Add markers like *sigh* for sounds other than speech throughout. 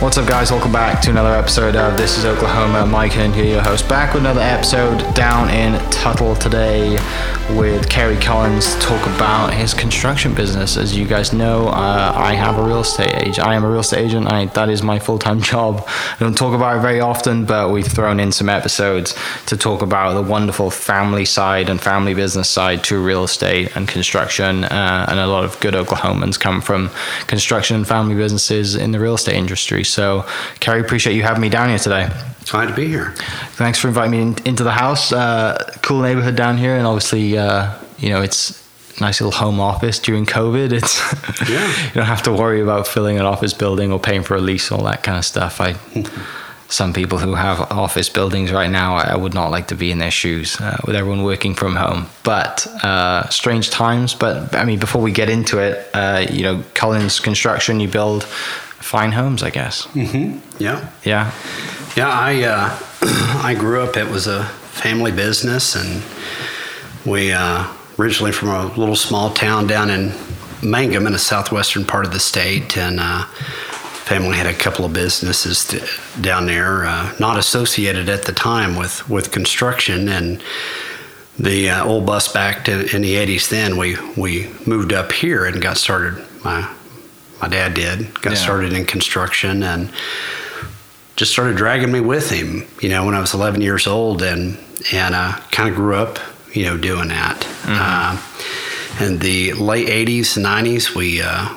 What's up, guys? Welcome back to another episode of This is Oklahoma. Mike Hearn here, your host, back with another episode down in Tuttle today with Kerry Collins. Talk about his construction business. As you guys know, uh, I have a real estate agent. I am a real estate agent. I, that is my full time *laughs* job. I don't talk about it very often, but we've thrown in some episodes to talk about the wonderful family side and family business side to real estate and construction. Uh, and a lot of good Oklahomans come from construction and family businesses in the real estate industry. So, Kerry, appreciate you having me down here today. Glad to be here. Thanks for inviting me in, into the house. Uh, cool neighborhood down here, and obviously, uh, you know, it's nice little home office during COVID. *laughs* It's Yeah. you don't have to worry about filling an office building or paying for a lease, all that kind of stuff. I. *laughs* Some people who have office buildings right now, I I would not like to be in their shoes uh, with everyone working from home. But uh, strange times. But I mean, before we get into it, uh, you know, Collins Construction, you build fine homes, I guess. Yeah. Yeah. Yeah, I uh, *clears throat* I grew up. It was a family business, and we uh, originally from a little small town down in Mangum in the southwestern part of the state, and uh, family had a couple of businesses t- down there, uh, not associated at the time with with construction and. The uh, old bus back to, in the 80s, then we, we moved up here and got started. My, my dad did, got Yeah. started in construction and just started dragging me with him, you know, when I was 11 years old, and and uh, kind of grew up, you know, doing that. Uh, in the late 80s and 90s, we uh,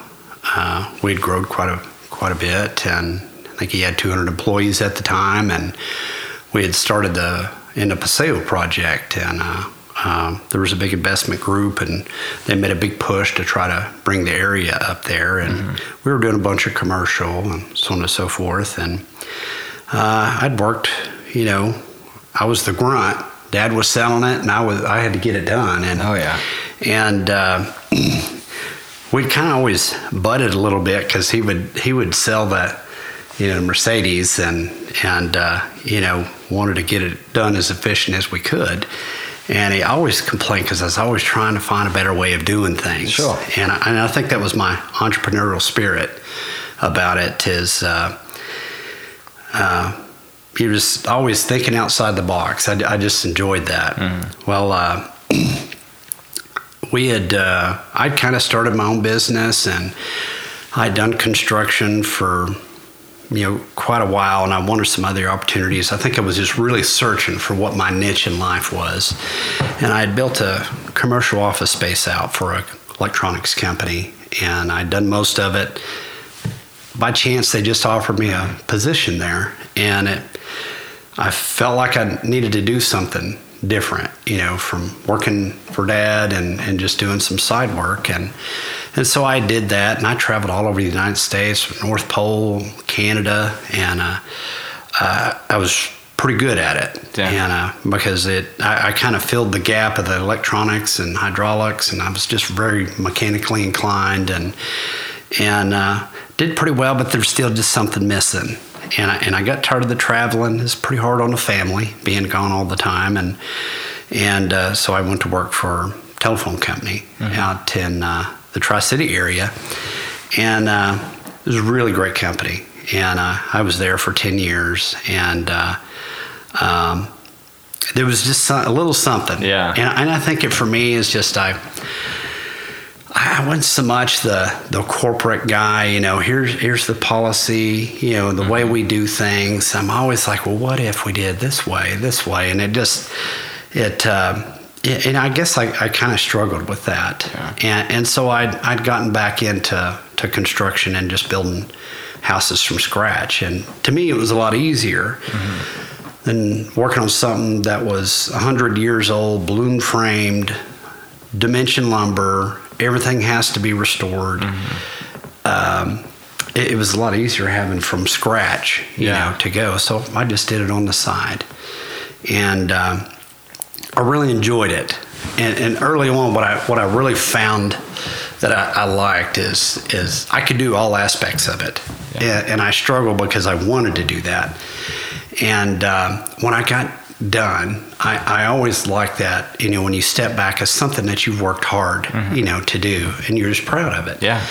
uh, we'd grown quite a quite a bit, and I think he had 200 employees at the time, and we had started the in the Paseo project, and uh, um, there was a big investment group, and they made a big push to try to bring the area up there, and we were doing a bunch of commercial and so on and so forth, and uh, I'd worked, you know, I was the grunt. Dad was selling it, and I was I had to get it done, and Oh, yeah. and uh, *clears throat* we kind of always butted a little bit because he would he would sell the you know Mercedes and and uh, you know wanted to get it done as efficient as we could. And he always complained because I was always trying to find a better way of doing things. Sure. And I, and I think that was my entrepreneurial spirit about it. Is uh, uh, he was always thinking outside the box. I, I just enjoyed that. Well, uh, *clears throat* we had uh, I'd kind of started my own business and I'd done construction for you know quite a while and I wanted some other opportunities. I think I was just really searching for what my niche in life was, and I had built a commercial office space out for an electronics company and I'd done most of it. By chance, they just offered me a position there, and it I felt like I needed to do something different, you know, from working for dad and, and just doing some side work. And, and so I did that and I traveled all over the United States, North Pole, Canada, and uh, uh, I was pretty good at it. Yeah. And uh, because it, I, I kind of filled the gap of the electronics and hydraulics, and I was just very mechanically inclined and, and uh, did pretty well, but there's still just something missing. And I, and I got tired of the traveling. It's pretty hard on the family being gone all the time, and and uh, so I went to work for a telephone company out in uh, the Tri City area, and uh, it was a really great company. And uh, I was there for ten years, and uh, um, there was just a little something. Yeah. And, and I think it for me is just I. I wasn't so much the the corporate guy, you know. Here's here's the policy, you know, the way we do things. I'm always like, well, what if we did this way, this way, and it just it. Uh, it- and I guess I, I kind of struggled with that, Yeah. and and so I'd I'd gotten back into to construction and just building houses from scratch, and to me it was a lot easier than working on something that was 100 years old, balloon framed, dimension lumber, everything has to be restored. Um, it, it was a lot easier having from scratch, you Yeah. know, to go. So I just did it on the side, and um, I really enjoyed it. And, and early on, what I what I really found that I, I liked is is I could do all aspects of it, Yeah. and, and I struggled because I wanted to do that. And um, when I got done, I, I always like that. You know, when you step back, it's something that you've worked hard, you know, to do, and you're just proud of it. Yeah.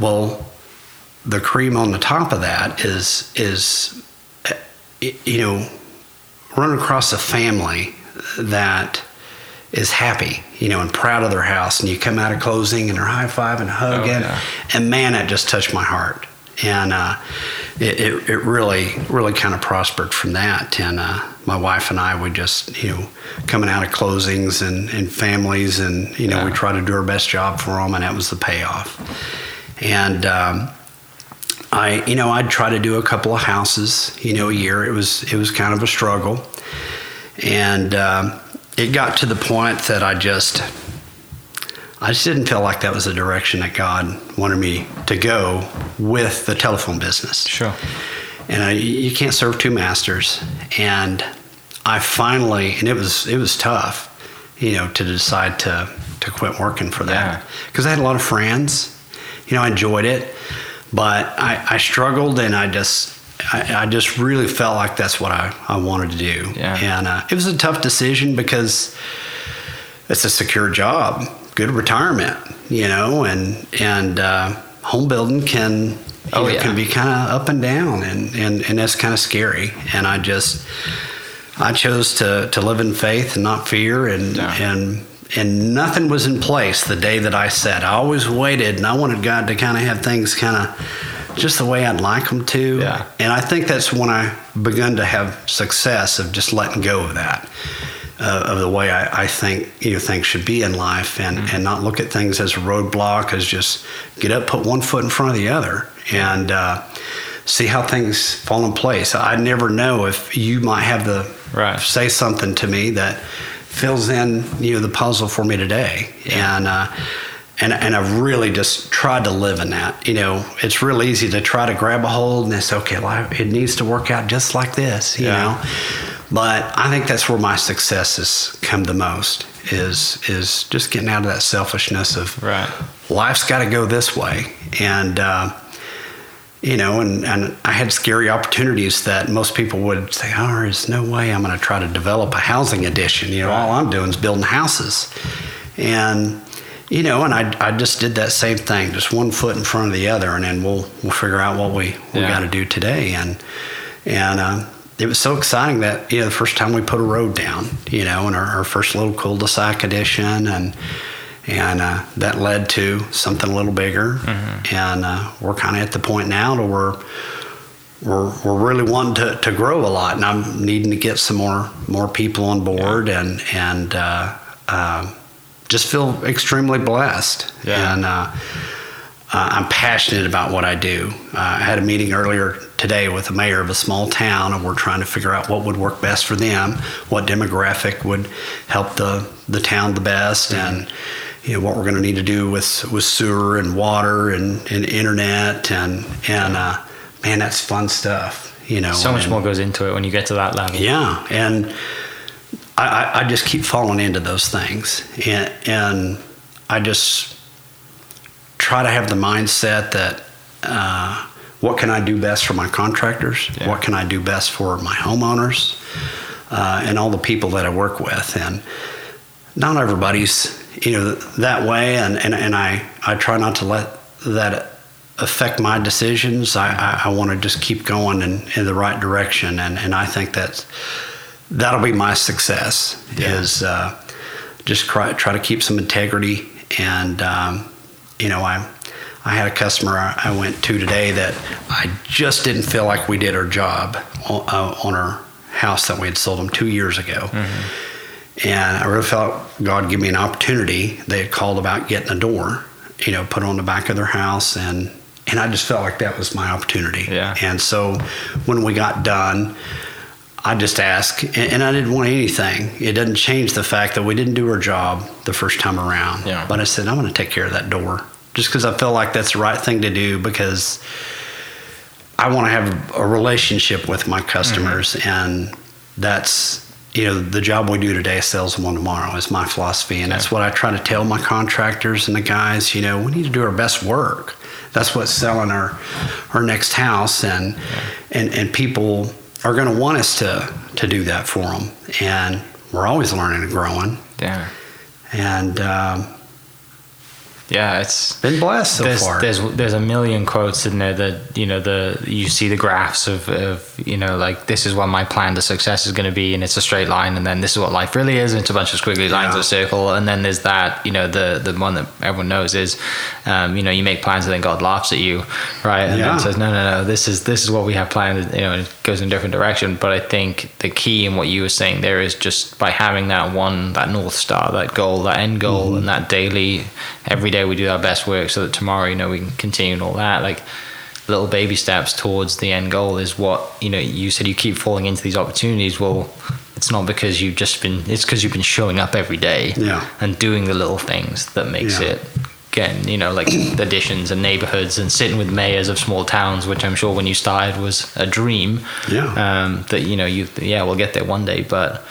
Well, the cream on the top of that is is uh, you know run across a family that is happy, you know, and proud of their house, and you come out of closing and they're high five and hugging, Oh, yeah. and man, that just touched my heart, and uh, it, it it really really kind of prospered from that, and uh, my wife and I would just you know coming out of closings and, and families, and you know we Yeah. try to do our best job for them, and that was the payoff, and. Um, I, you know, I'd try to do a couple of houses, you know, a year. It was, it was kind of a struggle, and um, it got to the point that I just, I just didn't feel like that was the direction that God wanted me to go with the telephone business. Sure. And I, you can't serve two masters. And I finally, and it was, it was tough, you know, to decide to to quit working for Yeah. that because I had a lot of friends. You know, I enjoyed it, but I, I struggled, and I just. I, I just really felt like that's what I, I wanted to do. Yeah. And uh, it was a tough decision because it's a secure job, good retirement, you know, and and uh, home building can Oh, know, yeah. can be kind of up and down, and and and that's kind of scary. And I just I chose to to live in faith and not fear, and Yeah. and and nothing was in place the day that I said. I always waited, and I wanted God to kind of have things kind of just the way I'd like them to. Yeah. And I think that's when I begun to have success of just letting go of that, uh, of the way I, I think you know things should be in life, and and not look at things as a roadblock, as just get up, put one foot in front of the other, and. Uh, See how things fall in place. I never know if you might have the Right. say something to me that fills in you know the puzzle for me today, and uh, and and I've really just tried to live in that. You know, it's real easy to try to grab a hold and it's okay. Well, it needs to work out just like this. You Yeah. know, but I think that's where my success has come the most. Is is just getting out of that selfishness of Right. life's got to go this way and uh, you know and, and i had scary opportunities that most people would say oh there's no way i'm going to try to develop a housing addition you know all i'm doing is building houses and you know and i, I just did that same thing just one foot in front of the other and then we'll we'll figure out what we, we Yeah. got to do today and and uh, it was so exciting that you know the first time we put a road down you know in our, our first little cul-de-sac addition and and uh, that led to something a little bigger. And uh, we're kind of at the point now to where we're, we're really wanting to, to grow a lot, and I'm needing to get some more more people on board, and and uh, uh, just feel extremely blessed. Yeah. And uh, I'm passionate about what I do. Uh, I had a meeting earlier today with the mayor of a small town, and we're trying to figure out what would work best for them, what demographic would help the, the town the best, and you know what we're going to need to do with, with sewer and water and, and internet, and and uh, man, that's fun stuff. You know, So much and- more goes into it when you get to that level. yeah, and I, I, I just keep falling into those things, and and I just try to have the mindset that uh, what can I do best for my contractors? Yeah. What can I do best for my homeowners uh, and all the people that I work with? And not everybody's you know that way, and and, and I I try not to let that affect my decisions. I, I, I want to just keep going in, in the right direction, and, and I think that's that'll be my success. Yeah. Is uh, just try try to keep some integrity, and um, you know I. I had a customer I went to today that I just didn't feel like we did our job on, uh, on our house that we had sold them two years ago. And I really felt God give me an opportunity. They had called about getting a door, you know, put on the back of their house, and and I just felt like that was my opportunity. Yeah. And so when we got done, I just ask, and, I didn't want anything. It doesn't change the fact that we didn't do our job the first time around. Yeah. But I said I'm going to take care of that door, just because I feel like that's the right thing to do because. I want to have a relationship with my customers, mm-hmm. and that's you know, the job we do today sells one tomorrow is my philosophy. And that's what I try to tell my contractors and the guys, you know, we need to do our best work. That's what's selling our, our next house. And, yeah. and, and people are going to want us to, to do that for them. And we're always learning and growing. Yeah. And, um, yeah, it's been blessed so there's, far. There's there's a million quotes in there that you know the you see the graphs of, of you know like this is what my plan to success is going to be, and it's a straight line, and then this is what life really is, and it's a bunch of squiggly lines yeah. of circle, and then there's that you know the the one that everyone knows is um, you know you make plans and then God laughs at you, right, and yeah. then says no no no this is this is what we have planned, you know it goes in a different direction. But I think the key in what you were saying there is just by having that one that north star, that goal, that end goal, mm-hmm. and that daily every day we do our best work so that tomorrow, you know, we can continue and all that. Like little baby steps towards the end goal is what, you know, you said you keep falling into these opportunities. Well, it's not because you've just been, it's because you've been showing up every day yeah. and doing the little things that makes yeah. it again, you know, like additions and neighborhoods and sitting with mayors of small towns, which I'm sure when you started was a dream. Yeah. Um, that, you know, you, yeah, we'll get there one day, but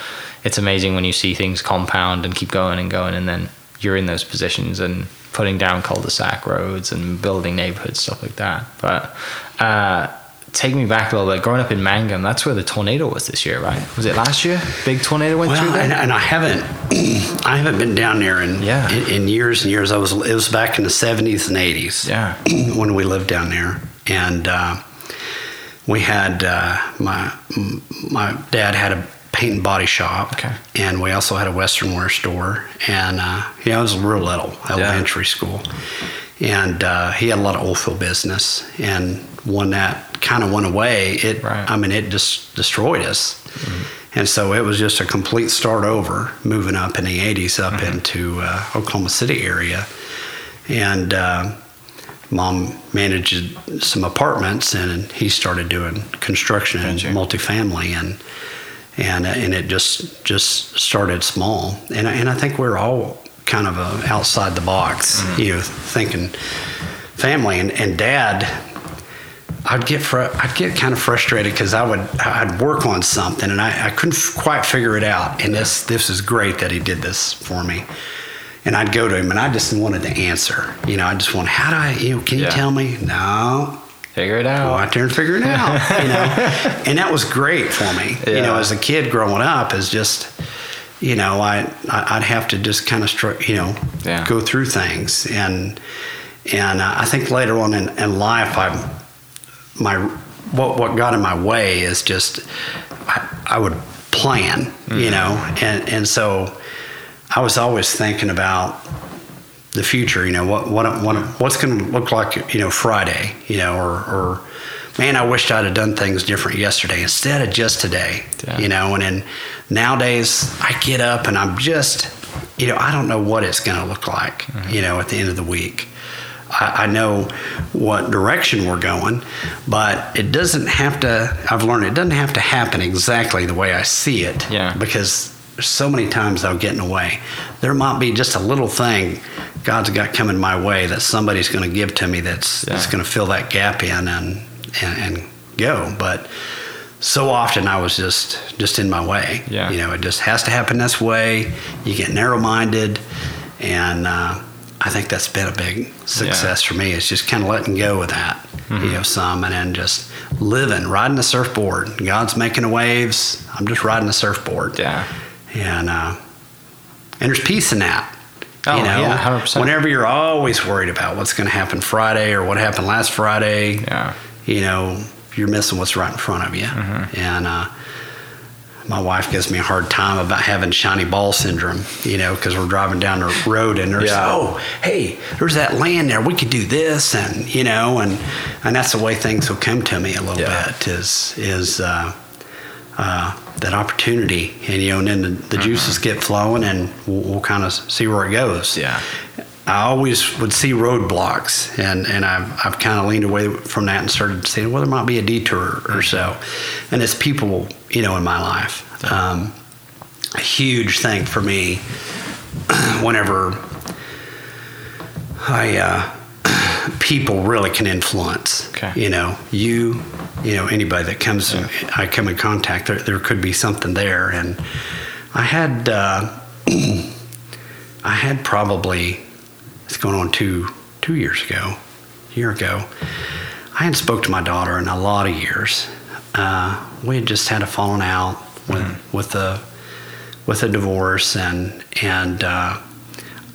it's amazing when you see things compound and keep going and going and then you're in those positions and putting down cul-de-sac roads and building neighborhoods, stuff like that. But uh, take me back a little bit. Growing up in Mangum, that's where the tornado was this year, right? Was it last year? Big tornado went well, through there. And, and I haven't, *clears throat* I haven't been down there in, yeah. in, in years and years. I was it was back in the seventies and eighties. Yeah, *clears throat* when we lived down there, and uh, we had uh, my my dad had a paint and body shop. Okay. And we also had a Western wear store. And, uh, you know, I was real little, elementary yeah. school. And uh, he had a lot of oil field business. And when that kind of went away, it, right. I mean, it just destroyed us. Mm-hmm. And so it was just a complete start over, moving up in the 80s up mm-hmm. into uh, Oklahoma City area. And, uh, mom managed some apartments and he started doing construction and multifamily and and uh, and it just just started small. And and I think we're all kind of uh, outside the box, mm-hmm. you know, thinking family and, and dad. I'd get fr- I'd get kind of frustrated because I would I'd work on something and I, I couldn't f- quite figure it out. And this this is great that he did this for me. And I'd go to him and I just wanted to answer. You know, I just want how do I you know can you yeah. tell me? No, figure it out. Go out there and figure it out. *laughs* you know, and that was great for me. Yeah. You know, as a kid growing up, is just you know, I I'd have to just kind of you know yeah. go through things, and and uh, I think later on in, in life, I my what what got in my way is just I, I would plan, mm-hmm. you know, and and so I was always thinking about the future. You know, what what what what's going to look like? You know, Friday. You know, or or man, I wished I'd have done things different yesterday instead of just today. Yeah. You know, and then nowadays I get up and I'm just, you know, I don't know what it's going to look like. Mm-hmm. You know, at the end of the week. I, I know what direction we're going, but it doesn't have to. I've learned it doesn't have to happen exactly the way I see it. Yeah. Because so many times I'll get in the way. There might be just a little thing God's got coming my way that somebody's going to give to me that's, yeah. that's going to fill that gap in and, and, and go. But so often I was just just in my way. Yeah. You know, it just has to happen this way. You get narrow minded, and uh, I think that's been a big success yeah. for me. It's just kind of letting go of that, mm-hmm. you know, some, and then just living, riding the surfboard. God's making the waves. I'm just riding the surfboard. Yeah. And uh, and there's peace in that. Oh, you know, yeah, 100%. whenever you're always worried about what's going to happen Friday or what happened last Friday, yeah. you know, you're missing what's right in front of you. Mm-hmm. And uh, my wife gives me a hard time about having shiny ball syndrome, you know, because we're driving down the road and there's, yeah. oh, hey, there's that land there. We could do this. And, you know, and, and that's the way things will come to me a little yeah. bit is, is, uh, uh, that opportunity, and you know, and then the, the juices get flowing, and we'll, we'll kind of see where it goes. Yeah. I always would see roadblocks, and, and I've, I've kind of leaned away from that and started saying, well, there might be a detour or so. And it's people, you know, in my life. Um, a huge thing for me *clears throat* whenever I, uh, people really can influence. Okay. You know, you, you know, anybody that comes, I come in contact, there, there could be something there. And I had, uh, *clears throat* I had probably, it's going on two, two years ago, a year ago, I hadn't spoke to my daughter in a lot of years. Uh, we had just had a falling out with, with a, with a divorce and, and, uh,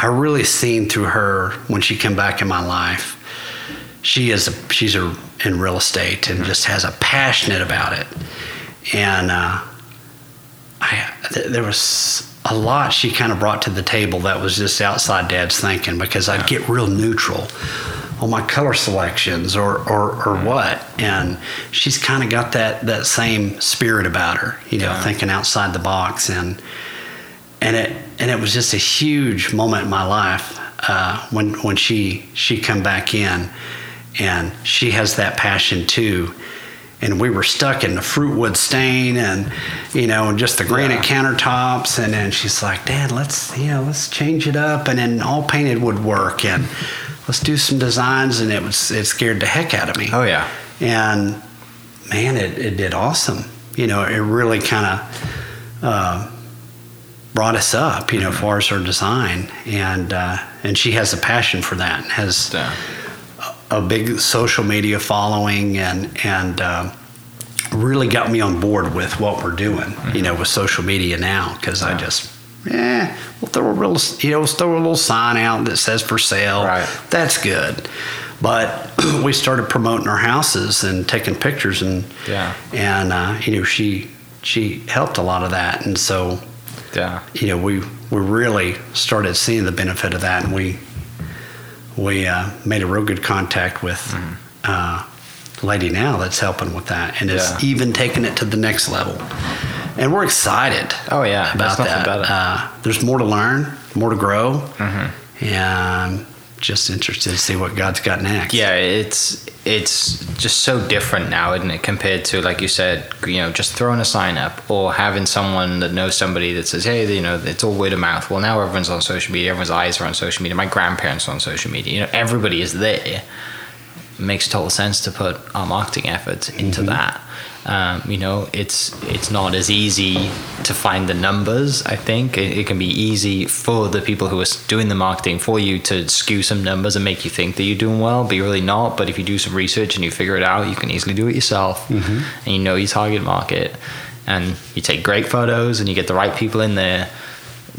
I really seen through her when she came back in my life. She is a, she's a, in real estate and just has a passionate about it. And uh, I th- there was a lot she kind of brought to the table that was just outside Dad's thinking because I'd get real neutral on my color selections or or, or what. And she's kind of got that that same spirit about her, you know, Yeah. thinking outside the box and and it and it was just a huge moment in my life uh, when when she she come back in, and she has that passion too. And we were stuck in the fruit wood stain, and you know, and just the granite countertops. And then she's like, "Dad, let's you know, let's change it up." And then all painted would work, and let's do some designs. And it was it scared the heck out of me. Oh yeah. And man, it, it did awesome. You know, it really kind of uh, brought us up, you know, as far as her design. And uh, and she has a passion for that. and Has Yeah. A big social media following and and uh, really got me on board with what we're doing. You know, with social media now because I just. Yeah, we'll throw a real, you know, we'll throw a little sign out that says for sale. Right. That's good. But *clears throat* we started promoting our houses and taking pictures, and Yeah. and uh, you know she she helped a lot of that, and so Yeah. you know we we really started seeing the benefit of that, and we we uh, made a real good contact with Mm-hmm. uh, lady now that's helping with that, and is Yeah. even taking it to the next level. And we're excited. Oh, yeah. about that. better. Uh, there's more to learn, more to grow, Mm-hmm. and just interested to see what God's got next. Yeah, it's it's just so different now, isn't it? Compared to like you said, you know, just throwing a sign up or having someone that knows somebody that says, "Hey, you know, it's all word of mouth." Well, now everyone's on social media. Everyone's eyes are on social media. My grandparents are on social media. You know, everybody is there. It makes total sense to put our marketing efforts into mm-hmm. that. Um, you know, it's it's not as easy to find the numbers. I think it, it can be easy for the people who are doing the marketing for you to skew some numbers and make you think that you're doing well, but you're really not. But if you do some research and you figure it out, you can easily do it yourself, and you know your target market, and you take great photos and you get the right people in there.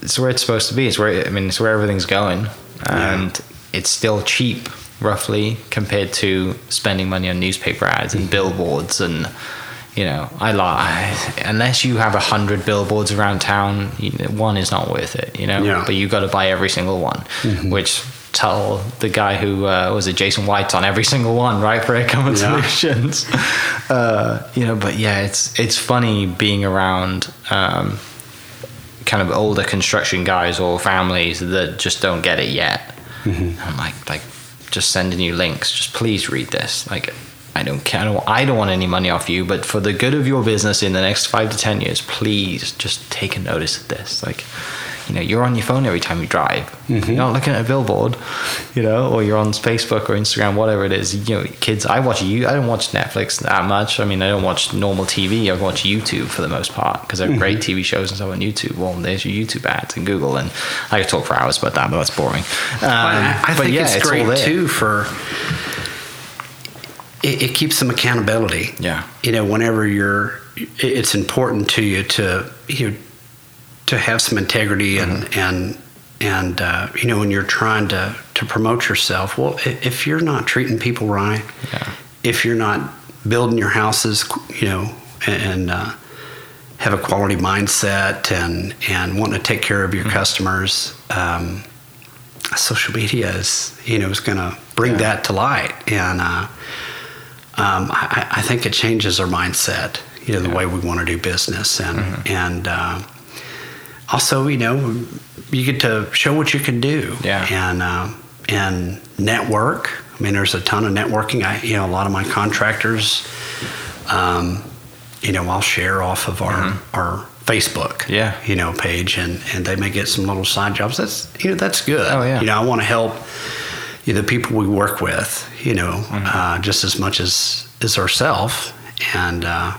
It's where it's supposed to be. It's where I mean, it's where everything's going, and it's still cheap, roughly, compared to spending money on newspaper ads and billboards and you know, I lie. Unless you have a hundred billboards around town, one is not worth it. You know, Yeah. but you got to buy every single one. Which tell the guy who uh, was it, Jason White's on every single one, right? For Common Yeah. Solutions. *laughs* Uh, you know, but yeah, it's it's funny being around. Um, kind of older construction guys or families that just don't get it yet. I'm like, like, just sending you links. Just please read this. Like, I don't care. I don't, I don't want any money off you, but for the good of your business in the next five to ten years, please just take a notice of this. Like, you know, you're on your phone every time you drive. You're not looking at a billboard, you know, or you're on Facebook or Instagram, whatever it is. You know, kids. I watch you. I don't watch Netflix that much. I mean, I don't watch normal TV. I watch YouTube for the most part because there are great TV shows and stuff on YouTube. Well, there's your YouTube ads and Google, and I could talk for hours about that, but that's boring. Um, I, I but think yeah, it's all great there. too for it, it keeps some accountability. Yeah. You know, whenever you're, it's important to you to you know, to have some integrity and Mm-hmm. and and uh, you know when you're trying to to promote yourself. Well, if you're not treating people right, Yeah. if you're not building your houses, you know, and uh, have a quality mindset and and wanting to take care of Mm-hmm. your customers. Um, social media is you know is going to bring Yeah. that to light and uh, um, I, I think it changes our mindset you know the Yeah. Mm-hmm. way we want to do business and and uh, also you know you get to show what you can do Yeah. and uh, and network I mean there's a ton of networking I you know a lot of my contractors um, you know I'll share off of our our Facebook Mm-hmm. Yeah. you know page and and they may get some little side jobs that's you know that's good Oh, yeah. you know I want to help the people we work with, you know, Mm-hmm. uh, just as much as as ourselves, and uh,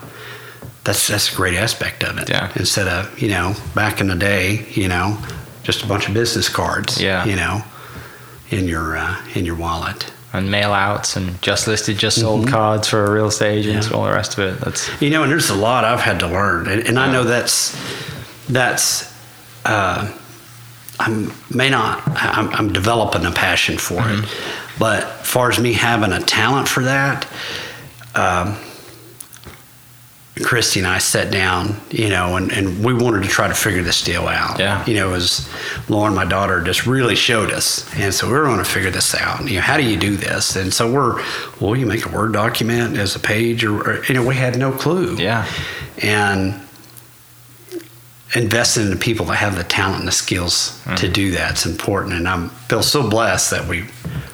that's that's a great aspect of it. Yeah. Instead of you know back in the day, you know, just a bunch of business cards. Yeah. You know, in your uh, in your wallet. And mail outs and just listed, just sold cards for a real estate agents, Mm-hmm. Yeah. all the rest of it. That's You know, and there's a lot I've had to learn, and, and I know that's that's. Uh, I may not. I'm, I'm developing a passion for it, but as far as me having a talent for that, um, Christy and I sat down, you know, and, and we wanted to try to figure this deal out. Yeah. You know, as Lauren, my daughter, just really showed us. And so we were going to figure this out. You know, how do you do this? And so we're, well, you make a Word document as a page, or, or you know, we had no clue. yeah, And investing in the people that have the talent and the skills Mm-hmm. to do that's important. And I feel so blessed that we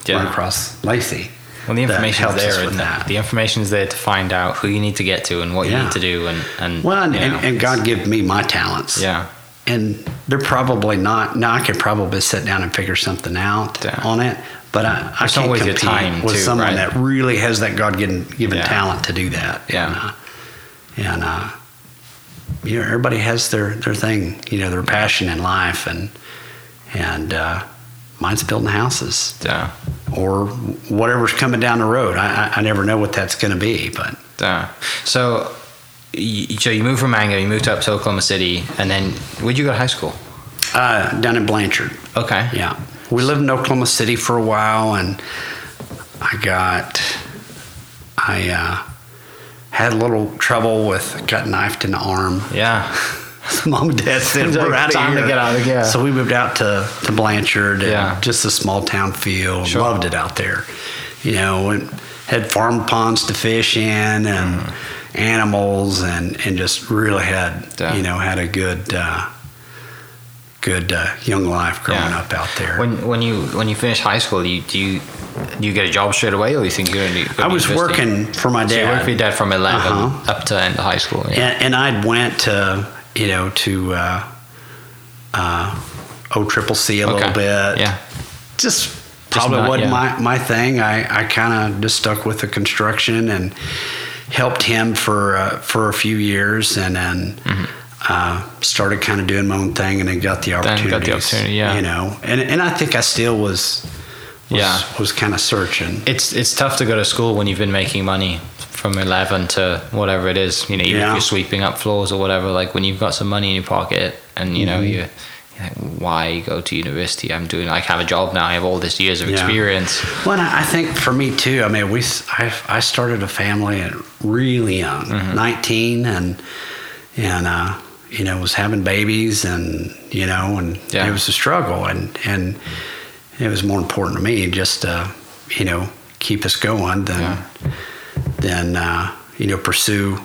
Yeah. run across Lacey. Well, the information us there, with that. The information's there to find out who you need to get to and what you need to do, and and Well, and, you know, and, and God gave me my talents. yeah, and they're probably not. Now I could probably sit down and figure something out Yeah. on it, but I, I It's can't compete time, with too, someone right? that really has that God given given Yeah. talent to do that. Yeah. and, uh, and uh, you know, everybody has their their thing. You know, their passion in life, and and uh, mine's building houses yeah, or whatever's coming down the road. I, I, I never know what that's going to be, but yeah. So, you, so you moved from Mangum, you moved up to Oklahoma City, and then where'd you go to high school? uh, down in Blanchard. Okay, Yeah. We lived in Oklahoma City for a while and I got, I uh, had a little trouble with, got knifed in the arm. yeah, *laughs* Mom and dad said, we're like, out of time to here. get out of here. So we moved out to, to Blanchard and Yeah. just a small town feel. Sure. Loved it out there. You know, and had farm ponds to fish in and Mm-hmm. animals and, and just really had, Yeah. you know, had a good, uh, good uh, young life growing Yeah. up out there. When when you when you finish high school, you do you you get a job straight away, or you think you're going to? I was working for my dad. So you worked for your dad from 11 Uh-huh. up to end of high school. Yeah. and, and I went to you know to uh, uh, O Triple C a little bit. Yeah. just probably not- wasn't yeah. my, my thing. I, I kind of just stuck with the construction and helped him for uh, for a few years, and then uh, started kind of doing my own thing, and then got the Mm-hmm. Opportunity. got the opportunity, yeah. You know, and and I think I still was. Was Yeah. was kind of searching. It's it's tough to go to school when you've been making money from 11 to whatever it is. You know, even if you're sweeping up floors or whatever. Like when you've got some money in your pocket, and you know Mhm. you. like, Why go to university? I'm doing. I have a job now. I have all this years of Yeah. experience. Well, and I think for me too. I mean, we I, I started a family at really young, Mm-hmm. 19, and and uh, you know was having babies, and you know, and Yeah. it was a struggle, and and it was more important to me just to you know keep us going than Yeah. than uh, you know pursue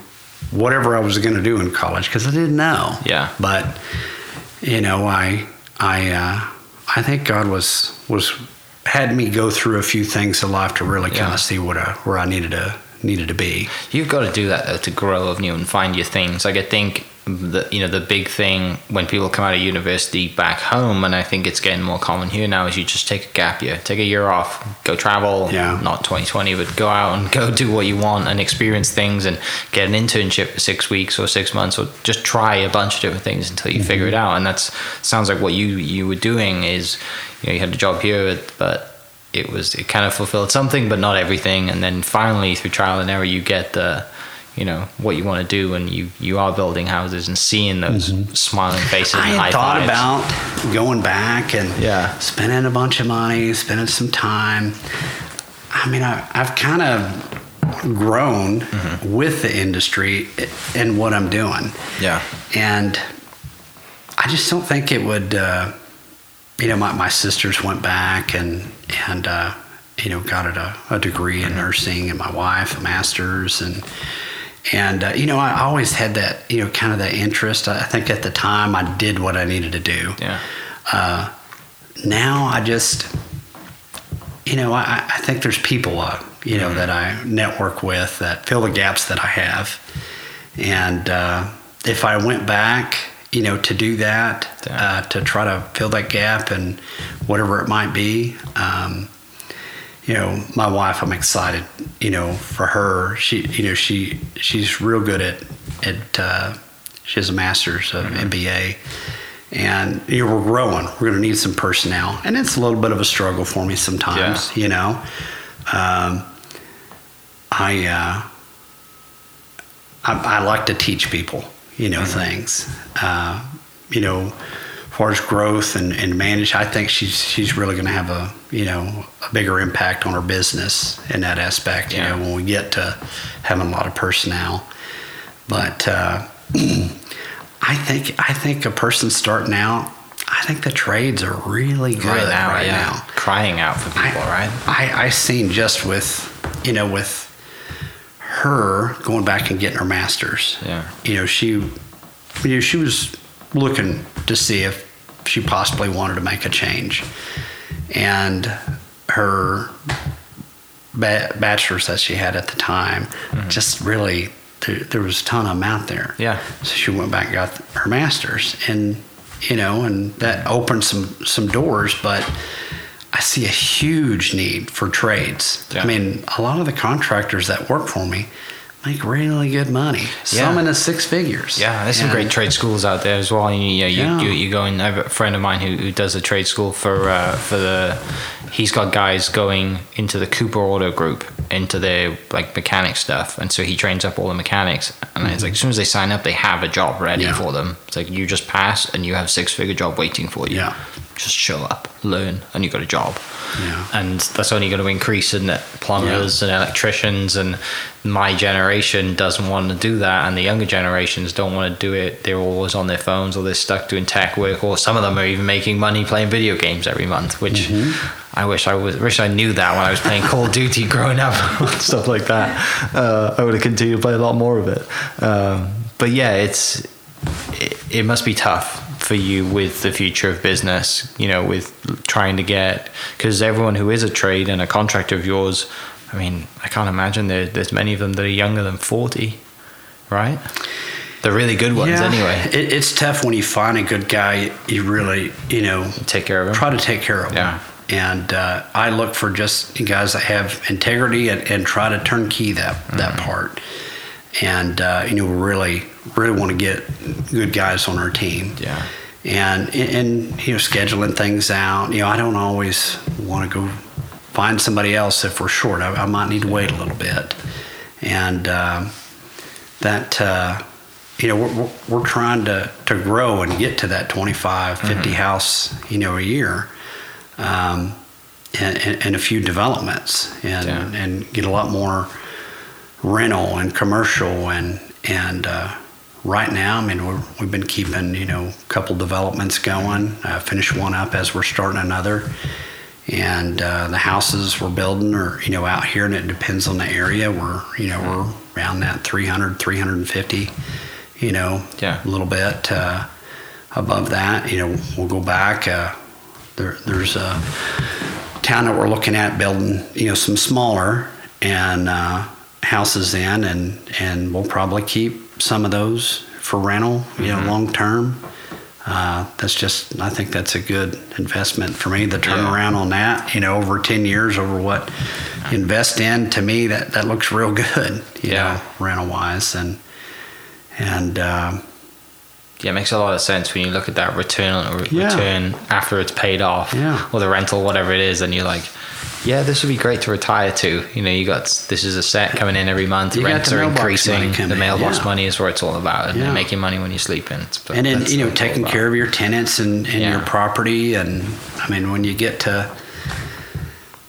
whatever I was going to do in college because I didn't know. Yeah. but you know, I I uh, I think God was was had me go through a few things in life to really kind of see what I, where I needed to needed to be. You've got to do that though to grow of new and find your things. Like I think the you know the big thing when people come out of university back home, and I think it's getting more common here now, is you just take a gap year, take a year off, go travel. Yeah. Not 2020, but go out and go do what you want and experience things and get an internship for six weeks or six months, or just try a bunch of different things until you figure it mm-hmm. out. And that's sounds like what you you were doing is you know you had a job here, but it was it kind of fulfilled something but not everything and then finally through trial and error you get the you know what you want to do when you you are building houses and seeing those smiling faces Mm-hmm. I had thought fives. about going back and Yeah. spending a bunch of money, spending some time. I mean, I, I've kind of grown Mm-hmm. with the industry and what I'm doing. yeah and I just don't think it would. Uh, you know, my, my sisters went back and and uh, you know got a, a degree in nursing, and my wife a master's, and and uh, you know I always had that you know kind of that interest. I think at the time I did what I needed to do. yeah Uh, now I just, you know, I, I think there's people, uh, you know, that I network with that fill the gaps that I have. And uh, if I went back, you know, to do that, Yeah. uh, to try to fill that gap and whatever it might be, um, you know, my wife, I'm excited, you know, for her. She, you know, she she's real good at at. Uh, she has a master's of Mm-hmm. MBA, and you know, we're growing. We're going to need some personnel, and it's a little bit of a struggle for me sometimes. Yeah. You know, um, I, uh, I I like to teach people, you know, things. Uh, you know, far as growth and, and manage, I think she's she's really going to have a you know a bigger impact on her business in that aspect. Yeah. You know, when we get to having a lot of personnel, but uh, *clears throat* I think I think a person starting out, I think the trades are really good right now, right yeah, now. crying out for people, I, right? I I seen just with you know with her going back and getting her masters. Yeah. You know she, you know she was looking to see if she possibly wanted to make a change, and her ba- bachelor's that she had at the time just really there, there was a ton of them out there. Mm-hmm. Yeah. So she went back and got her master's, and you know, and that opened some some doors. But I see a huge need for trades. Yeah. I mean, a lot of the contractors that work for me make really good money. Some Yeah. in the six figures. Yeah, there's some And- great trade schools out there as well. You, you, you, Yeah. you, you go and I have a friend of mine who, who does a trade school for uh, for the. He's got guys going into the Cooper Auto Group into their like mechanic stuff, and so he trains up all the mechanics. And it's like as soon as they sign up, they have a job ready Yeah. for them. It's like you just pass, and you have six figure job waiting for you. Yeah. Just show up, learn, and you got a job. Yeah. And that's only going to increase in plumbers and electricians. And my generation doesn't want to do that, and the younger generations don't want to do it. They're always on their phones, or they're stuck doing tech work, or some of them are even making money playing video games every month. Which I wish I was. Wish I knew that when I was playing Call of Duty *laughs* growing up, *laughs* and stuff like that. Uh, I would have continued to play a lot more of it. Um, but yeah, it's it, it must be tough for you with the future of business you know with trying to get because everyone who is a trade and a contractor of yours i mean i can't imagine there, there's many of them that are younger than 40 right the really good ones Yeah. anyway It, it's tough when you find a good guy. You really, you know, take care of them try to take care of them. Yeah. And uh, I look for just guys that have integrity and, and try to turnkey that that Mm-hmm. part. And uh, you know, really, really want to get good guys on our team. yeah And and you know, scheduling things out. You know, I don't always want to go find somebody else if we're short. I, I might need to wait a little bit. And um, that. Uh, you know, we're, we're, we're trying to, to grow and get to that 25, 50 house, you know, a year, um, and, and, and a few developments and, Yeah. and get a lot more rental and commercial and, and, uh, right now, I mean, we're, we've been keeping, you know, a couple developments going, uh, finish one up as we're starting another. And, uh, the houses we're building are, you know, out here and it depends on the area. We're, you know, we're around that 300, 350 you know, Yeah. a little bit uh, above that. You know, we'll go back. Uh, there, there's a town that we're looking at building, you know, some smaller and uh, houses in, and and we'll probably keep some of those for rental, you know, long term. Uh, that's just, I think that's a good investment for me. The turnaround on that, you know, over 10 years, over what invest in, to me, that, that looks real *laughs* good, you Yeah. know, rental wise. And, and um, yeah, it makes a lot of sense when you look at that return or Yeah. return after it's paid off, Yeah. or the rental, whatever it is, and you're like, yeah, this would be great to retire to. You know, you got this is a set coming in every month. You Rents the are increasing. The mailbox yeah. money is what it's all about, and Yeah. making money when you sleep in. It's- and then you know what it's all taking care of your tenants and, and your property and i mean when you get to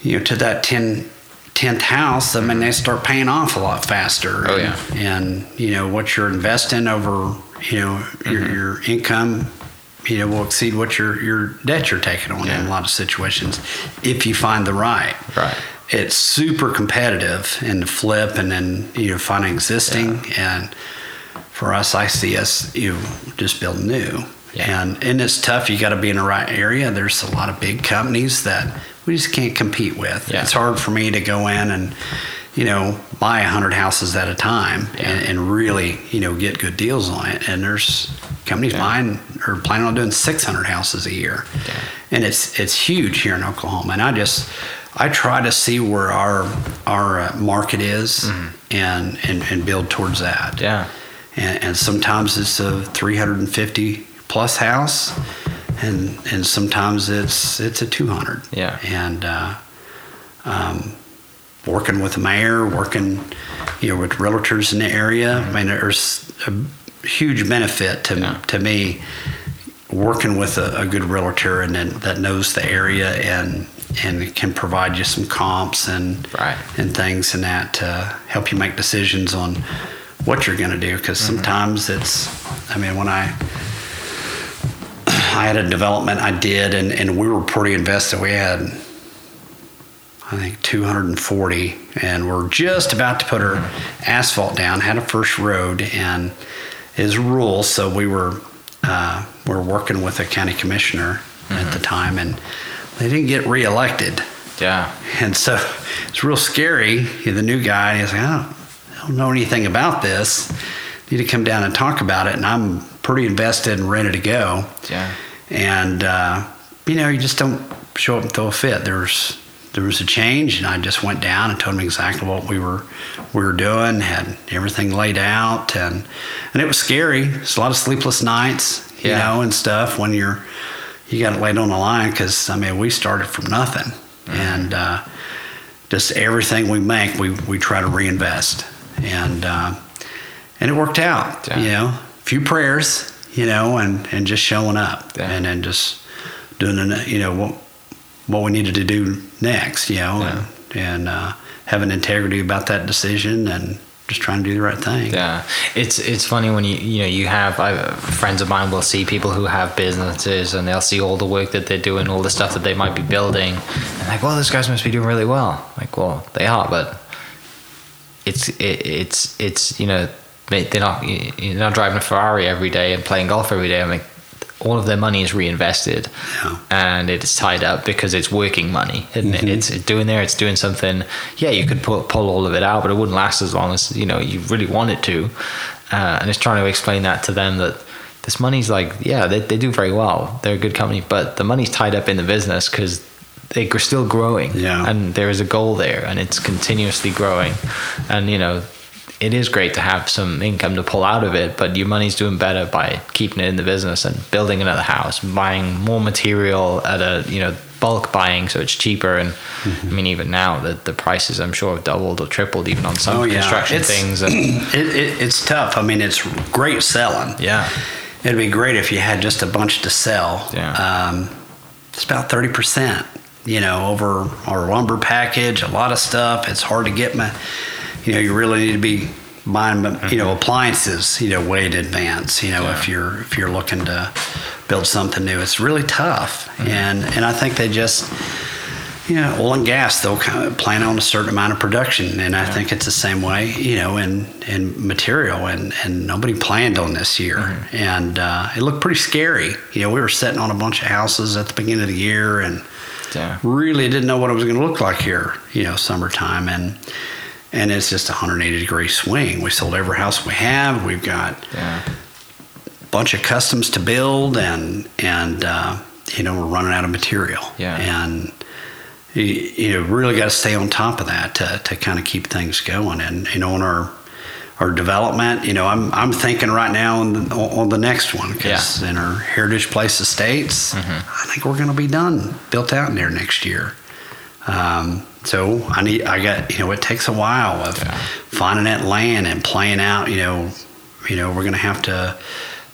you know to that 10 10th house i mean they start paying off a lot faster Oh, and, yeah. and you know what you're investing over you know your, Mm-hmm. your income you know will exceed what your your debt you're taking on in a lot of situations if you find the right Right. it's super competitive in the flip and then you know finding existing and for us i see us you know, just build new Yeah. and and it's tough you got to be in the right area there's a lot of big companies that we just can't compete with Yeah. it's hard for me to go in and you know buy 100 houses at a time and, and really you know get good deals on it and there's companies Yeah. buying or planning on doing 600 houses a year and it's it's huge here in oklahoma and i just I try to see where our our uh, market is and, and and build towards that. Yeah. And, and sometimes it's a 350 plus house, and and sometimes it's it's a 200. Yeah. And uh, um, working with the mayor, working you know with realtors in the area. I mean, there's a huge benefit to Yeah. to me working with a, a good realtor and then, that knows the area and and can provide you some comps and Right. and things and that to help you make decisions on what you're going to do because Mm-hmm. sometimes it's i mean when i i had a development i did and, and we were pretty invested we had i think 240 and we're just about to put our asphalt down had a first road and is rural so we were uh, we we're working with a county commissioner at the time and they didn't get reelected Yeah. and so it's real scary. The new guy, he's like, I don't, I don't know anything about this. Need to come down and talk about it. And I'm pretty invested and ready to go. Yeah. And, uh, you know, you just don't show up and throw a fit. There's, there was a change and I just went down and told him exactly what we were, we were doing, had everything laid out and, and it was scary. It's a lot of sleepless nights, you Yeah. know, and stuff when you're, you got it laid on the line because I mean we started from nothing, and uh, just everything we make we we try to reinvest, and uh, and it worked out. Yeah. You know, a few prayers, you know, and and just showing up, and then just doing you know what we needed to do next, you know, Yeah. and and uh, having integrity about that decision and just trying to do the right thing. Yeah, it's it's funny when you you know you have I, friends of mine will see people who have businesses and they'll see all the work that they're doing, all the stuff that they might be building, and like, well, those guys must be doing really well. Like, well, they are, but it's it, it's it's you know they- they're not you're not driving a Ferrari every day and playing golf every day. I mean, all of their money is reinvested, Yeah. and it's tied up because it's working money, isn't it? It's doing there, it's doing something. Yeah, you could pull, pull all of it out, but it wouldn't last as long as you know you really want it to. Uh, and it's trying to explain that to them that this money's like, yeah, they, they do very well. They're a good company, but the money's tied up in the business because they're still growing. Yeah. And there is a goal there, and it's continuously growing. And you know, it is great to have some income to pull out of it, but your money's doing better by keeping it in the business and building another house, buying more material at a you know bulk buying, so it's cheaper. And I mean, even now the the prices I'm sure have doubled or tripled even on some construction Oh, It's- things. And *clears throat* it, it, it's tough. I mean, it's great selling. yeah, It'd be great if you had just a bunch to sell. Yeah. Um, it's about 30%, you know, over our lumber package, a lot of stuff. It's hard to get my, you know, you really need to be buying, you know, mm-hmm. appliances, you know, way in advance, you know, Yeah. if you're, if you're looking to build something new, it's really tough. Mm-hmm. And, and I think they just, you know, oil and gas, they'll kind of plan on a certain amount of production. And I think it's the same way, you know, in, in material. And, and nobody planned on this year. Mm-hmm. And uh, it looked pretty scary. You know, we were sitting on a bunch of houses at the beginning of the year and yeah, really didn't know what it was going to look like here, you know, summertime. And, and it's just a 180 degree swing. We sold every house we have. We've got yeah, bunch of customs to build and and uh, you know we're running out of material Yeah. and you, you know really got to stay on top of that to, to kind of keep things going and you know on our our development you know I'm I'm thinking right now on the, on the next one because in our Heritage Place Estates I think we're going to be done built out in there next year um, so I need I got you know it takes a while of Yeah. finding that land and playing out you know you know we're going to have to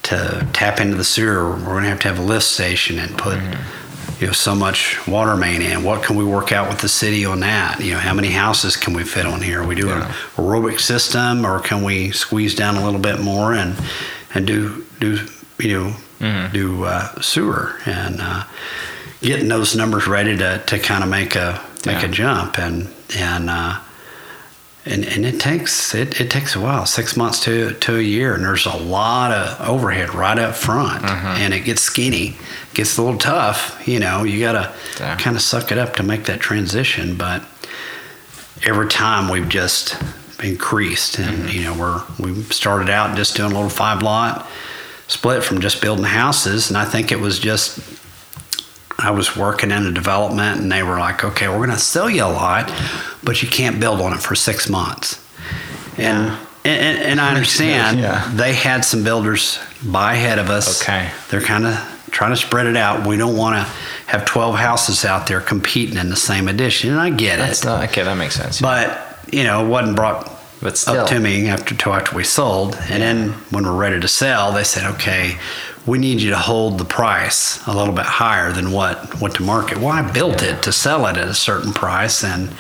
to tap into the sewer we're going to have to have a lift station and put you know so much water main in what can we work out with the city on that you know how many houses can we fit on here we do Yeah. a aerobic system or can we squeeze down a little bit more and and do do you know Mhm. do uh, sewer and uh, getting those numbers ready to, to kind of make a make Yeah. a jump and and uh, and and it takes it, it takes a while six months to to a year and there's a lot of overhead right up front and it gets skinny gets a little tough you know you gotta Yeah. kind of suck it up to make that transition but every time we've just increased and you know we're we started out just doing a little five lot split from just building houses and i think it was just I was working in a development, and they were like, "Okay, we're going to sell you a lot, but you can't build on it for six months." And Yeah. and, and I understand Yeah. they had some builders buy ahead of us. Okay. they're kind of trying to spread it out. We don't want to have twelve houses out there competing in the same edition. and I get That's it. not okay. That makes sense. But you know, it wasn't brought But still. up to me after after we sold, and then when we're ready to sell, they said, "Okay, we need you to hold the price a little bit higher than what what to market." Well, I built it to sell it at a certain price, and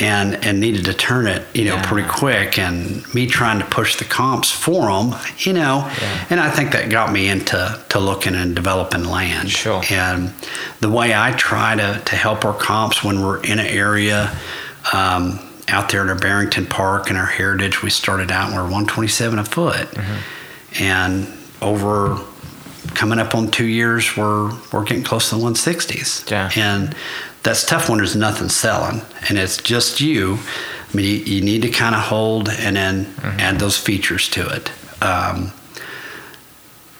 and and needed to turn it, you know, Yeah. pretty quick. And me trying to push the comps for them, you know, Yeah. and I think that got me into to looking and developing land. Sure. And the way I try to, to help our comps when we're in an area um, out there in our Barrington Park and our Heritage, we started out and we're 127 a foot. And over coming up on two years, we're, we're getting close to the 160s. Yeah. And that's tough when there's nothing selling and it's just you. I mean, you, you need to kind of hold and then add those features to it. Um,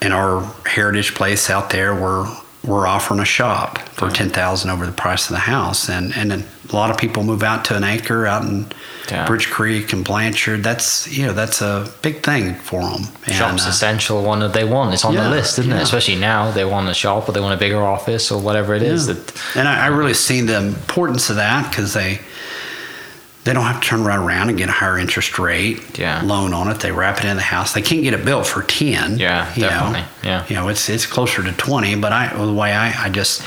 in our heritage place out there, we're we're offering a shop for ten thousand over the price of the house, and and then a lot of people move out to an acre out in Yeah. Bridge Creek and Blanchard. That's you know that's a big thing for them. Shop's uh, essential one that they want. It's on yeah, the list, isn't it? Especially now, they want a shop or they want a bigger office or whatever it is. Yeah. That and I, I really seen the importance of that because they they don't have to turn right around and get a higher interest rate Yeah. loan on it. They wrap it in the house. They can't get it built for ten. Yeah, you know. definitely. Yeah. you know it's it's closer to twenty. But I the way I, I just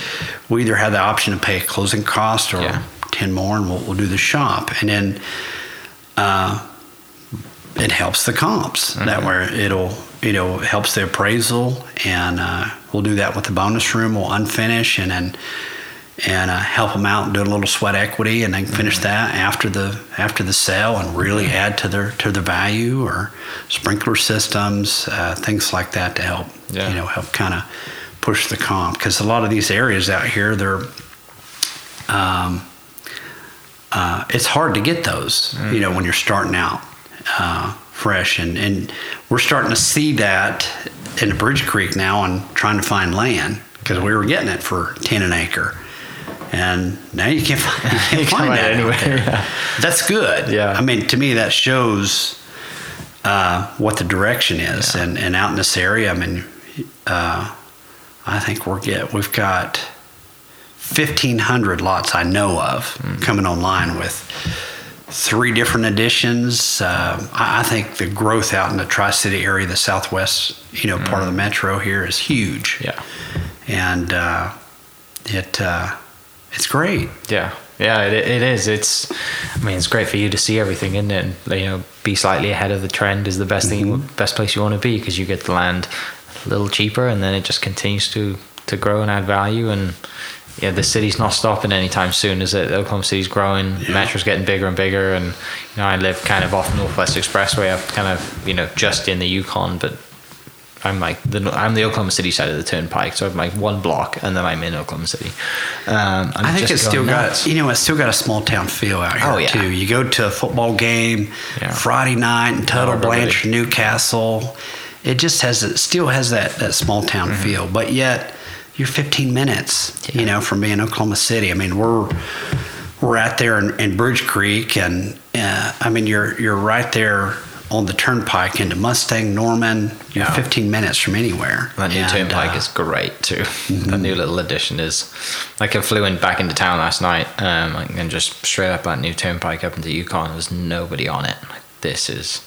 we either have the option to pay a closing cost or Yeah. Ten more, and we'll, we'll do the shop, and then uh, it helps the comps that Mm-hmm. way it'll you know helps the appraisal and uh, we'll do that with the bonus room we'll unfinish and then and uh, help them out and do a little sweat equity and then finish Mm-hmm. that after the after the sale and really add to their to their value or sprinkler systems uh, things like that to help Yeah. you know help kind of push the comp because a lot of these areas out here they're um, uh, it's hard to get those, you know, when you're starting out uh, fresh. And, and we're starting to see that in the Bridge Creek now and trying to find land because we were getting it for 10 an acre. And now you can't find, you *laughs* can't You find that anywhere. yeah. That's good. Yeah. I mean, to me, that shows uh, what the direction is. And, and out in this area, I mean, uh, I think we're get we've got 1,500 lots I know of coming online with three different additions. Uh, I, think the growth out in the Tri City area, the southwest, you know, part of the metro here is huge. Yeah. And uh, it uh, it's great. Yeah, yeah, it, it is. It's, I mean, it's great for you to see everything, isn't it? And, you know, be slightly ahead of the trend is the best thing, Mm-hmm. best place you want to be because you get the land a little cheaper, and then it just continues to to grow and add value. And yeah, the city's not stopping anytime soon, is it? Oklahoma City's growing, Yeah. Metro's getting bigger and bigger, and you know, I live kind of off Northwest Expressway. I'm kind of you know just in the Yukon, but I'm like the I'm the Oklahoma City side of the turnpike, so I'm like one block, and then I'm in Oklahoma City. Um, I'm I think just it's still going got you know it's still got a small town feel out here Oh, yeah. too. You go to a football game Yeah. Friday night in Tuttle, Everybody. Blanchard, Newcastle. It just has it still has that that small town Mm-hmm. feel, but yet you're 15 minutes, you know, from being Oklahoma City. I mean, we're we're out there in, in Bridge Creek, and uh, I mean, you're you're right there on the turnpike into Mustang, Norman. You're Yeah. 15 minutes from anywhere. That new And, turnpike uh, is great too. That new little addition is. Like I flew in back into town last night, um, and just straight up that new turnpike up into Yukon. There's nobody on it. Like this is.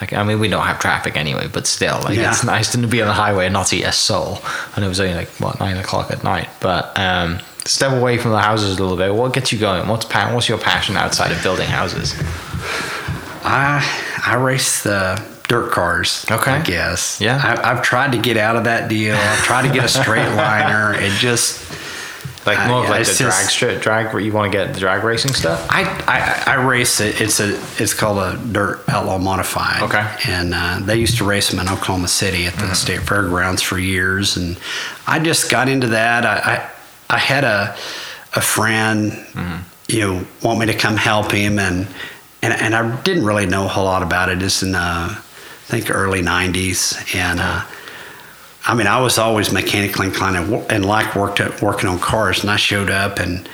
Like I mean, we don't have traffic anyway, but still, like Yeah. it's nice to be on the highway and not see a soul. And it was only like what nine o'clock at night. But um, step away from the houses a little bit. What gets you going? What's pa- What's your passion outside of building houses? I I race the dirt cars. Okay. I guess. Yeah. I, I've tried to get out of that deal. I've tried to get a straight *laughs* liner. It just. Like Uh, more of yeah, like the drag strip, drag where you want to get the drag racing stuff. I, I, I race it. It's a it's called a dirt outlaw modified. Okay. Mm-hmm. And uh, they used to race them in Oklahoma City at the state fairgrounds for years, and I just got into that. I I, I had a a friend, Mm-hmm. you know, want me to come help him, and and and I didn't really know a whole lot about it. It's in uh, I think early '90s, and. Uh, I mean, I was always mechanically inclined and, and like worked at, working on cars, and I showed up and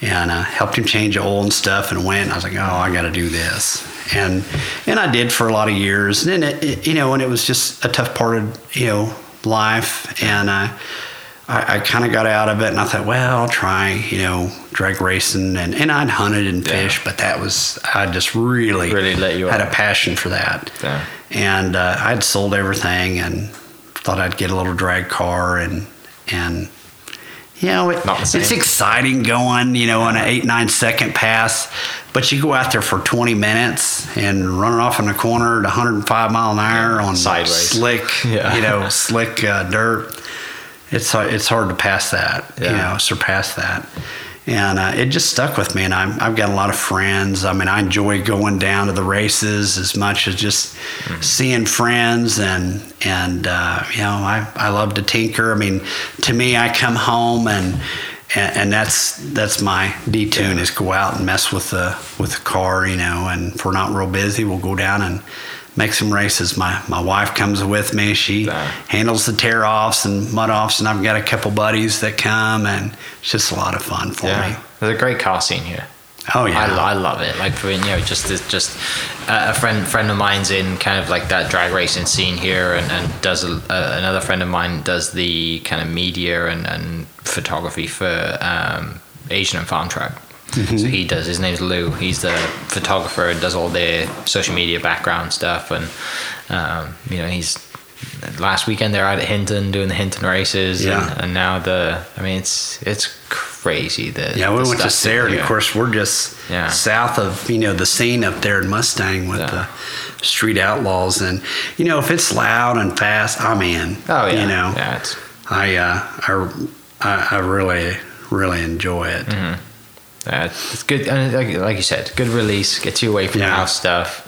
and uh, helped him change oil and stuff, and went. And I was like, oh, I got to do this, and and I did for a lot of years, and then it, it, you know, and it was just a tough part of you know life, and uh, I, I kind of got out of it, and I thought, well, I'll try, you know, drag racing, and, and I'd hunted and Yeah. fished, but that was I just really Really lit you had a passion for that, Yeah. and uh, I'd sold everything and thought I'd get a little drag car and and you know it, it's exciting going you know on an eight nine second pass, but you go out there for 20 minutes and running off in the corner at 105 mile an hour on Sideways. slick Yeah. you know slick uh, dirt. It's it's hard to pass that you know surpass that. And uh, it just stuck with me, and I'm, I've got a lot of friends. I mean, I enjoy going down to the races as much as just seeing friends, and and uh, you know, I, I love to tinker. I mean, to me, I come home and and, and that's that's my detune is go out and mess with the with the car, you know. And if we're not real busy, we'll go down and make some races. My my wife comes with me. She Yeah. handles the tear offs and mud offs, and I've got a couple buddies that come, and it's just a lot of fun for me. There's a great car scene here. Oh yeah, I, I love it. Like for you know, just just uh, a friend friend of mine's in kind of like that drag racing scene here, and, and does a, uh, another friend of mine does the kind of media and, and photography for um, Asian and Farm Track. So he does. His name's Lou. He's the photographer and does all their social media background stuff, and um, you know he's. Last weekend they're out at Hinton doing the Hinton races, Yeah. and, and now the. I mean, it's it's crazy. that Yeah, we the went to Sarah, and of course we're just Yeah. south of you know the scene up there in Mustang with Yeah. the Street Outlaws, and you know if it's loud and fast, I'm in. Oh yeah, you know, yeah, I, uh, I I I really really enjoy it. Mm-hmm. Yeah, it's good. And like, like you said, good release, gets you away from Yeah. house stuff.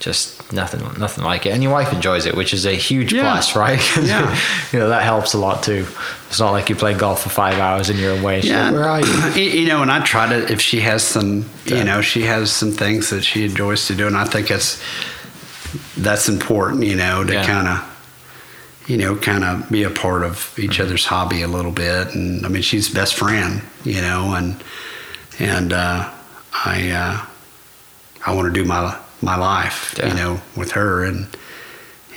Just nothing, nothing like it. And your wife enjoys it, which is a huge Yeah. plus, right? *laughs* Yeah. you know that helps a lot too. It's not like you play golf for five hours and you're away. She's like, where are you? you? *clears throat* You know, and I try to if she has some, Yeah. you know, she has some things that she enjoys to do, and I think that's that's important. You know, to Yeah. kind of. You know, kind of be a part of each Mm-hmm. other's hobby a little bit, and I mean, she's best friend. You know, and and uh, I uh, I want to do my my life, Yeah. you know, with her, and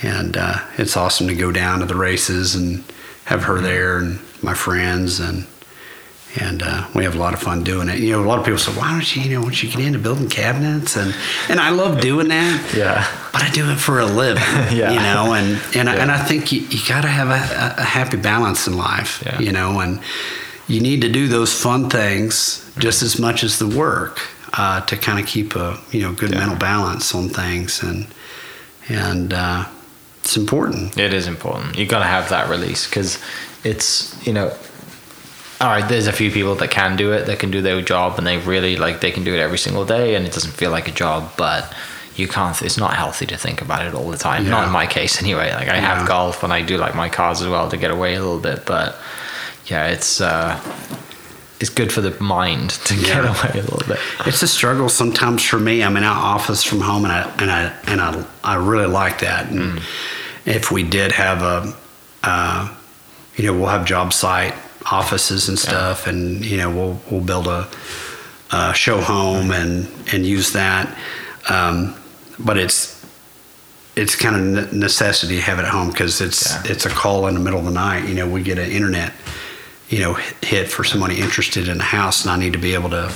and uh, it's awesome to go down to the races and have Mm-hmm. her there and my friends and and uh, we have a lot of fun doing it. You know, a lot of people say, "Why don't you, you know, once you get into building cabinets?" and and I love doing that. Yeah. But I do it for a living, *laughs* Yeah. you know, and and, I, and I think you, you got to have a, a happy balance in life, Yeah. you know, and you need to do those fun things just as much as the work uh, to kind of keep a you know good Yeah. mental balance on things, and and uh, it's important. It is important. You got to have that release because it's you know. All right, there's a few people that can do it, that can do their job, and they really like they can do it every single day, and it doesn't feel like a job. But you can't. It's not healthy to think about it all the time. Not in my case, anyway. Like I Yeah. have golf, and I do like my cars as well to get away a little bit. But yeah, it's uh, it's good for the mind to get away a little bit. It's a struggle sometimes for me. I'm in our office from home, and I and I and I, I really like that. And if we did have a, uh, you know, we'll have job site offices and stuff, and you know, we'll we'll build a, a show home and and use that. Um, but it's it's kind of ne- necessity to have it at home because it's Yeah. it's a call in the middle of the night. You know, we get an internet, you know, hit for somebody interested in a house, and I need to be able to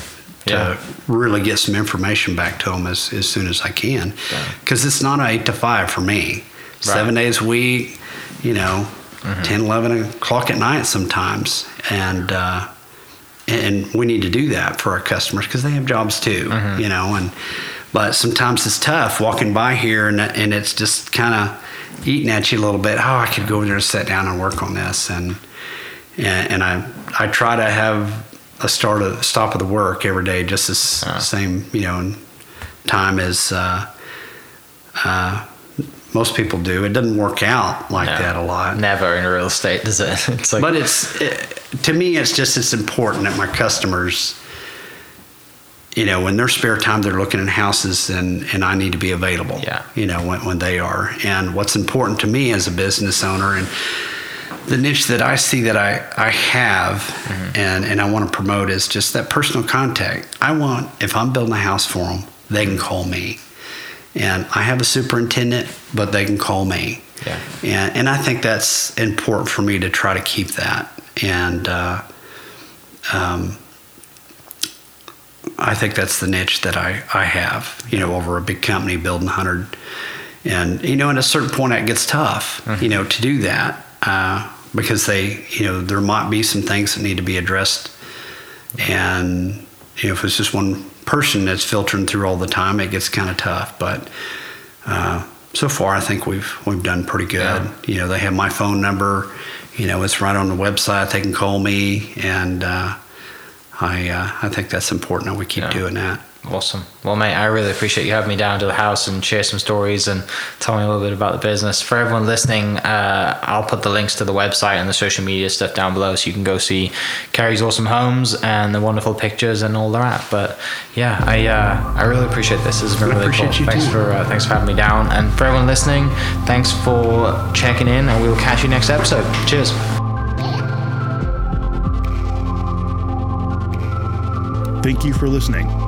to Yeah. really get some information back to them as, as soon as I can. Yeah. Because it's not an eight to five for me. Seven days a week, you know, Mm-hmm. ten, eleven 10, 11 o'clock at night sometimes. And, uh, and we need to do that for our customers because they have jobs too, Mm-hmm. you know. And but sometimes it's tough walking by here and and it's just kind of eating at you a little bit. Oh, I could go over there and sit down and work on this, and and, and I I try to have a start of stop of the work every day, just as Ah. same you know time as uh, uh, most people do. It doesn't work out like No. that a lot. Never in real estate does it. *laughs* It's like But it's it, to me, it's just it's important that my customers, you know, when their spare time, they're looking at houses, and and I need to be available. Yeah. You know, when when they are, and what's important to me as a business owner and the niche that I see that I, I have and, and I want to promote is just that personal contact. I want, if I'm building a house for them, they can call me. And I have a superintendent, but they can call me. Yeah. And, and I think that's important for me to try to keep that. And uh, um, I think that's the niche that I, I have, you know, over a big company building 100. And, you know, at a certain point, it gets tough, you know, to do that uh, because they, you know, there might be some things that need to be addressed. And, you know, if it's just one person that's filtering through all the time, it gets kind of tough. But uh, so far, I think we've we've done pretty good. Yeah. You know, they have my phone number. You know, it's right on the website. They can call me, and uh, I uh, I think that's important that we keep Yeah. doing that. Awesome. Well, mate, I really appreciate you having me down to the house and share some stories and tell me a little bit about the business. For everyone listening, uh, I'll put the links to the website and the social media stuff down below so you can go see Carrie's awesome homes and the wonderful pictures and all they're. But yeah, I uh, I really appreciate this. This has been really cool. Thanks too. for uh, thanks for having me down. And for everyone listening, thanks for checking in, and we will catch you next episode. Cheers. Thank you for listening.